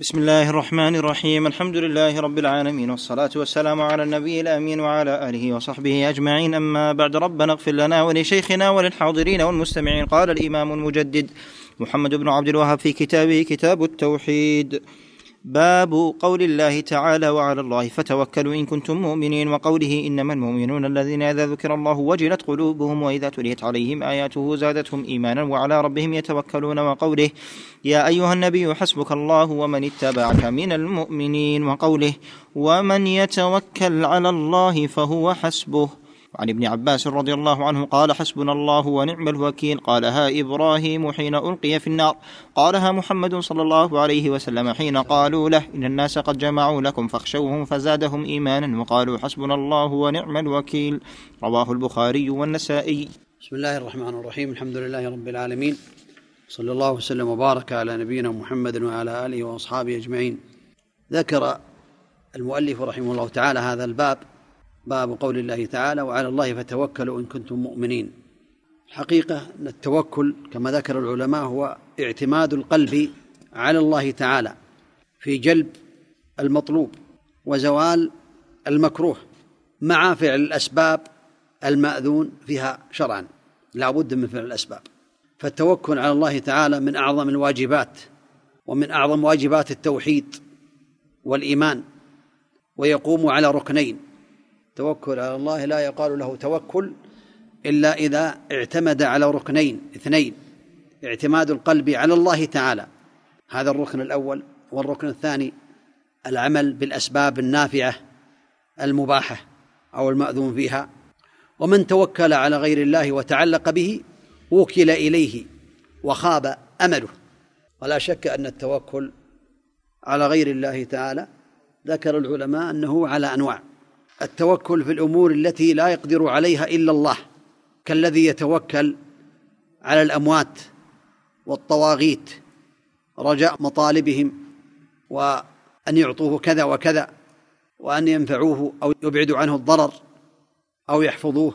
بسم الله الرحمن الرحيم. الحمد لله رب العالمين والصلاة والسلام على النبي الأمين وعلى آله وصحبه أجمعين. أما بعد ربنا اغفر لنا ولشيخنا وللحاضرين والمستمعين. قال الإمام المجدد محمد بن عبد الوهاب في كتابه كتاب التوحيد. باب قول الله تعالى وعلى الله فتوكلوا إن كنتم مؤمنين وقوله إنما المؤمنون الذين إذا ذكر الله وجلت قلوبهم وإذا تليت عليهم آياته زادتهم إيمانا وعلى ربهم يتوكلون وقوله يا أيها النبي حسبك الله ومن اتبعك من المؤمنين وقوله ومن يتوكل على الله فهو حسبه عن ابن عباس رضي الله عنه قال حسبنا الله ونعم الوكيل. قالها إبراهيم حين ألقي في النار. قالها محمد صلى الله عليه وسلم حين قالوا له إن الناس قد جمعوا لكم فاخشوهم فزادهم إيمانا. وقالوا حسبنا الله ونعم الوكيل. رواه البخاري والنسائي. بسم الله الرحمن الرحيم. الحمد لله رب العالمين. صلى الله وسلم وبارك على نبينا محمد وعلى آله وأصحابه أجمعين. ذكر المؤلف رحمه الله تعالى هذا الباب باب قول الله تعالى وعلى الله فتوكلوا إن كنتم مؤمنين. الحقيقة أن التوكل كما ذكر العلماء هو اعتماد القلب على الله تعالى في جلب المطلوب وزوال المكروه مع فعل الأسباب المأذون فيها شرعا. لا بد من فعل الأسباب. فالتوكل على الله تعالى من أعظم الواجبات ومن أعظم واجبات التوحيد والإيمان ويقوم على ركنين. توكل على الله لا يقال له توكل إلا إذا اعتمد على ركنين اثنين اعتماد القلب على الله تعالى. هذا الركن الأول والركن الثاني العمل بالأسباب النافعة المباحة أو المأذون فيها. ومن توكل على غير الله وتعلق به وكل إليه وخاب أمله. ولا شك أن التوكل على غير الله تعالى ذكر العلماء أنه على أنواع. التوكل في الأمور التي لا يقدر عليها إلا الله كالذي يتوكل على الأموات والطواغيت رجاء مطالبهم وأن يعطوه كذا وكذا وأن ينفعوه أو يبعدوا عنه الضرر أو يحفظوه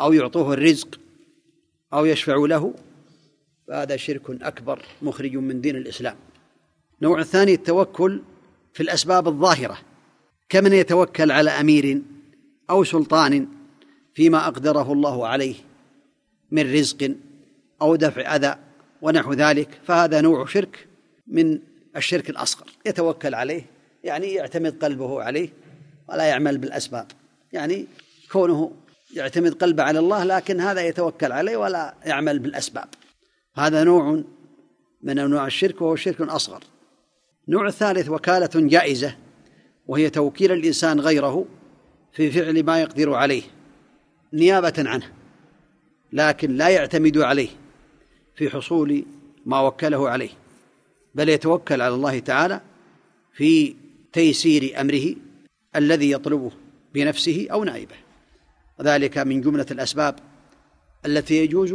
أو يعطوه الرزق أو يشفعوا له فهذا شرك أكبر مخرج من دين الإسلام. نوع الثاني التوكل في الأسباب الظاهرة. كمن يتوكل على أمير أو سلطان فيما أقدره الله عليه من رزق أو دفع أذى ونحو ذلك فهذا نوع شرك من الشرك الأصغر. يتوكل عليه يعني يعتمد قلبه عليه ولا يعمل بالأسباب. يعني كونه يعتمد قلبه على الله لكن هذا يتوكل عليه ولا يعمل بالأسباب. هذا نوع من أنواع الشرك وهو شرك أصغر. النوع الثالث وكالة جائزة. وهي توكيل الإنسان غيره في فعل ما يقدر عليه نيابة عنه لكن لا يعتمد عليه في حصول ما وكله عليه بل يتوكل على الله تعالى في تيسير أمره الذي يطلبه بنفسه أو نائبه. وذلك من جملة الأسباب التي يجوز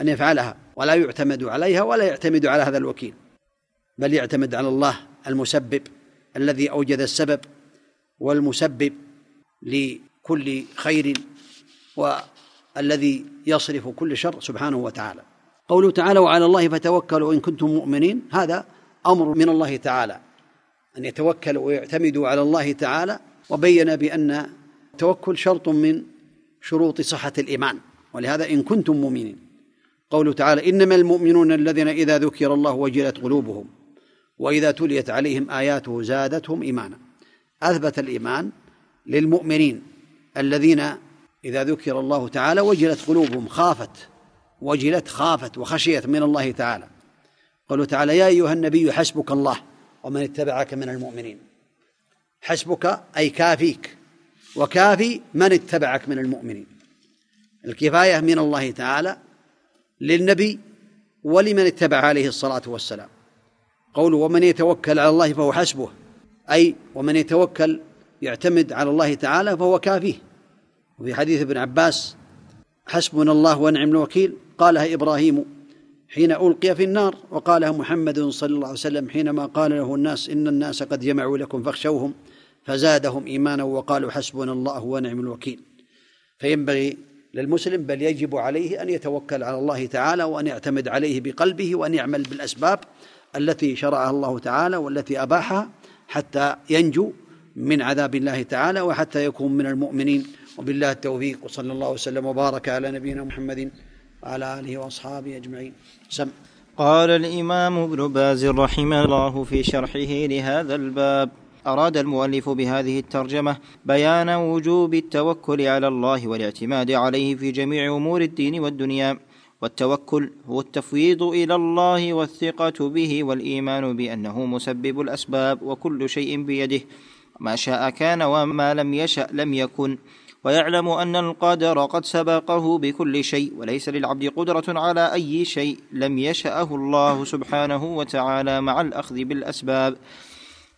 أن يفعلها ولا يعتمد عليها ولا يعتمد على هذا الوكيل بل يعتمد على الله المسبب الذي أوجد السبب والمسبب لكل خير والذي يصرف كل شر سبحانه وتعالى. قوله تعالى وعلى الله فتوكلوا إن كنتم مؤمنين. هذا أمر من الله تعالى. أن يتوكلوا ويعتمدوا على الله تعالى. وبين بأن التوكل شرط من شروط صحة الإيمان. ولهذا إن كنتم مؤمنين. قوله تعالى إنما المؤمنون الذين إذا ذكر الله وجلت قلوبهم. وإذا تليت عليهم آياته زادتهم إيمانا. أثبت الإيمان للمؤمنين الذين إذا ذكر الله تعالى وجلت قلوبهم خافت وجلت خافت وخشيت من الله تعالى. قوله تعالى يا أيها النبي حسبك الله ومن اتبعك من المؤمنين. حسبك أي كافيك وكافي من اتبعك من المؤمنين. الكفاية من الله تعالى للنبي ولمن اتبع عليه الصلاة والسلام. قوله ومن يتوكل على الله فهو حسبه. أي ومن يتوكل يعتمد على الله تعالى فهو كافيه. وفي حديث ابن عباس حسبنا الله ونعم الوكيل قالها إبراهيم حين ألقي في النار وقالها محمد صلى الله عليه وسلم حينما قال له الناس إن الناس قد جمعوا لكم فاخشوهم فزادهم إيمانا وقالوا حسبنا الله ونعم الوكيل. فينبغي للمسلم بل يجب عليه أن يتوكل على الله تعالى وأن يعتمد عليه بقلبه وأن يعمل بالأسباب التي شرعها الله تعالى والتي أباحها حتى ينجو من عذاب الله تعالى وحتى يكون من المؤمنين. وبالله التوفيق وصلى الله وسلم وبارك على نبينا محمد وعلى آله وأصحابه أجمعين. سم. قال الإمام ابن باز رحمه الله في شرحه لهذا الباب أراد المؤلف بهذه الترجمة بيان وجوب التوكل على الله والاعتماد عليه في جميع أمور الدين والدنيا. والتوكل هو التفويض إلى الله والثقة به والإيمان بأنه مسبب الأسباب وكل شيء بيده. ما شاء كان وما لم يشأ لم يكن. ويعلم أن القدر قد سبقه بكل شيء وليس للعبد قدرة على أي شيء لم يشأه الله سبحانه وتعالى مع الأخذ بالأسباب.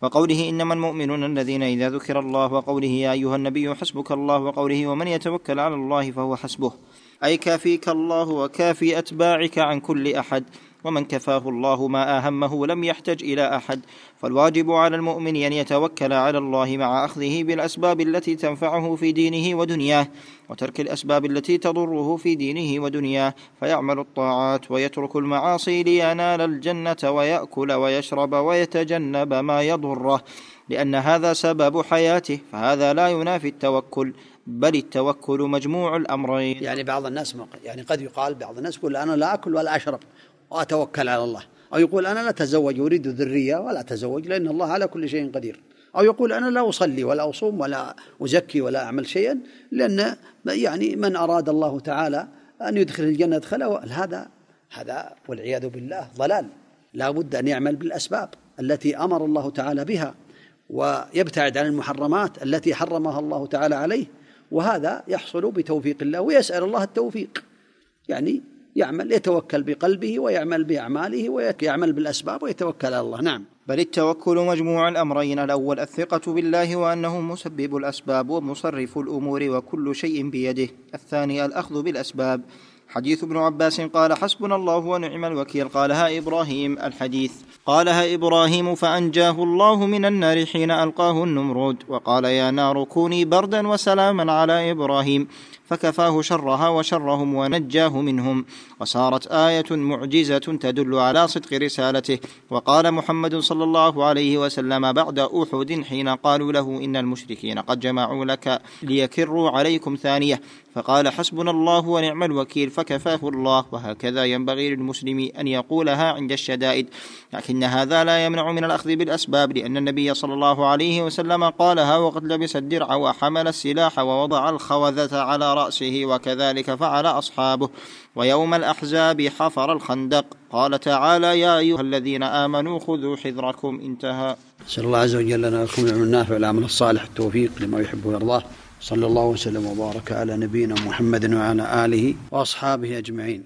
وقوله إنما المؤمنون الذين إذا ذكر الله وقوله يا أيها النبي حسبك الله وقوله ومن يتوكل على الله فهو حسبه. أي كافيك الله وكافي أتباعك عن كل أحد ومن كفاه الله ما أهمه لم يحتج إلى أحد. فالواجب على المؤمن أن يتوكل على الله مع أخذه بالأسباب التي تنفعه في دينه ودنياه وترك الأسباب التي تضره في دينه ودنياه. فيعمل الطاعات ويترك المعاصي لينال الجنة ويأكل ويشرب ويتجنب ما يضره. لأن هذا سبب حياته فهذا لا ينافي التوكل. بل التوكل مجموع الأمرين. يعني بعض الناس يعني قد يقال بعض الناس يقول أنا لا أكل ولا أشرب وأتوكل على الله. أو يقول أنا لا أتزوج أريد ذرية ولا أتزوج لأن الله على كل شيء قدير. أو يقول أنا لا أصلي ولا أصوم ولا أزكي ولا أعمل شيئا لأن يعني من أراد الله تعالى أن يدخل الجنة ادخله هذا هذا والعياذ بالله ضلال. لا بد أن يعمل بالأسباب التي أمر الله تعالى بها ويبتعد عن المحرمات التي حرمها الله تعالى عليه. وهذا يحصل بتوفيق الله ويسأل الله التوفيق. يعني يعمل يتوكل بقلبه ويعمل بأعماله ويعمل بالأسباب ويتوكل على الله. نعم. بل التوكل مجموع الأمرين. الأول الثقة بالله وأنه مسبب الأسباب ومصرف الأمور وكل شيء بيده. الثاني الأخذ بالأسباب. حديث ابن عباس قال حسبنا الله ونعم الوكيل. قالها إبراهيم الحديث. قالها إبراهيم فأنجاه الله من النار حين ألقاه النمرود. وقال يا نار كوني بردا وسلاما على إبراهيم. فكفاه شرها وشرهم ونجاه منهم. وصارت آية معجزة تدل على صدق رسالته. وقال محمد صلى الله عليه وسلم بعد أحد حين قالوا له إن المشركين قد جمعوا لك ليكروا عليكم ثانية. فقال حسبنا الله ونعم الوكيل فكفاه الله وهكذا ينبغي للمسلم أن يقولها عند الشدائد. لكن هذا لا يمنع من الأخذ بالأسباب لأن النبي صلى الله عليه وسلم قالها وقد لبس الدرع وحمل السلاح ووضع الخوذة على رأسه وكذلك فعل أصحابه. ويوم الأحزاب حفر الخندق. قال تعالى يا أيها الذين آمنوا خذوا حذركم. انتهى. نسأل الله عز وجل لنا ولكم العلم النافع والعمل الصالح التوفيق لما يحب ويرضاه. صلى الله وسلم وبارك على نبينا محمد وعلى آله وأصحابه أجمعين.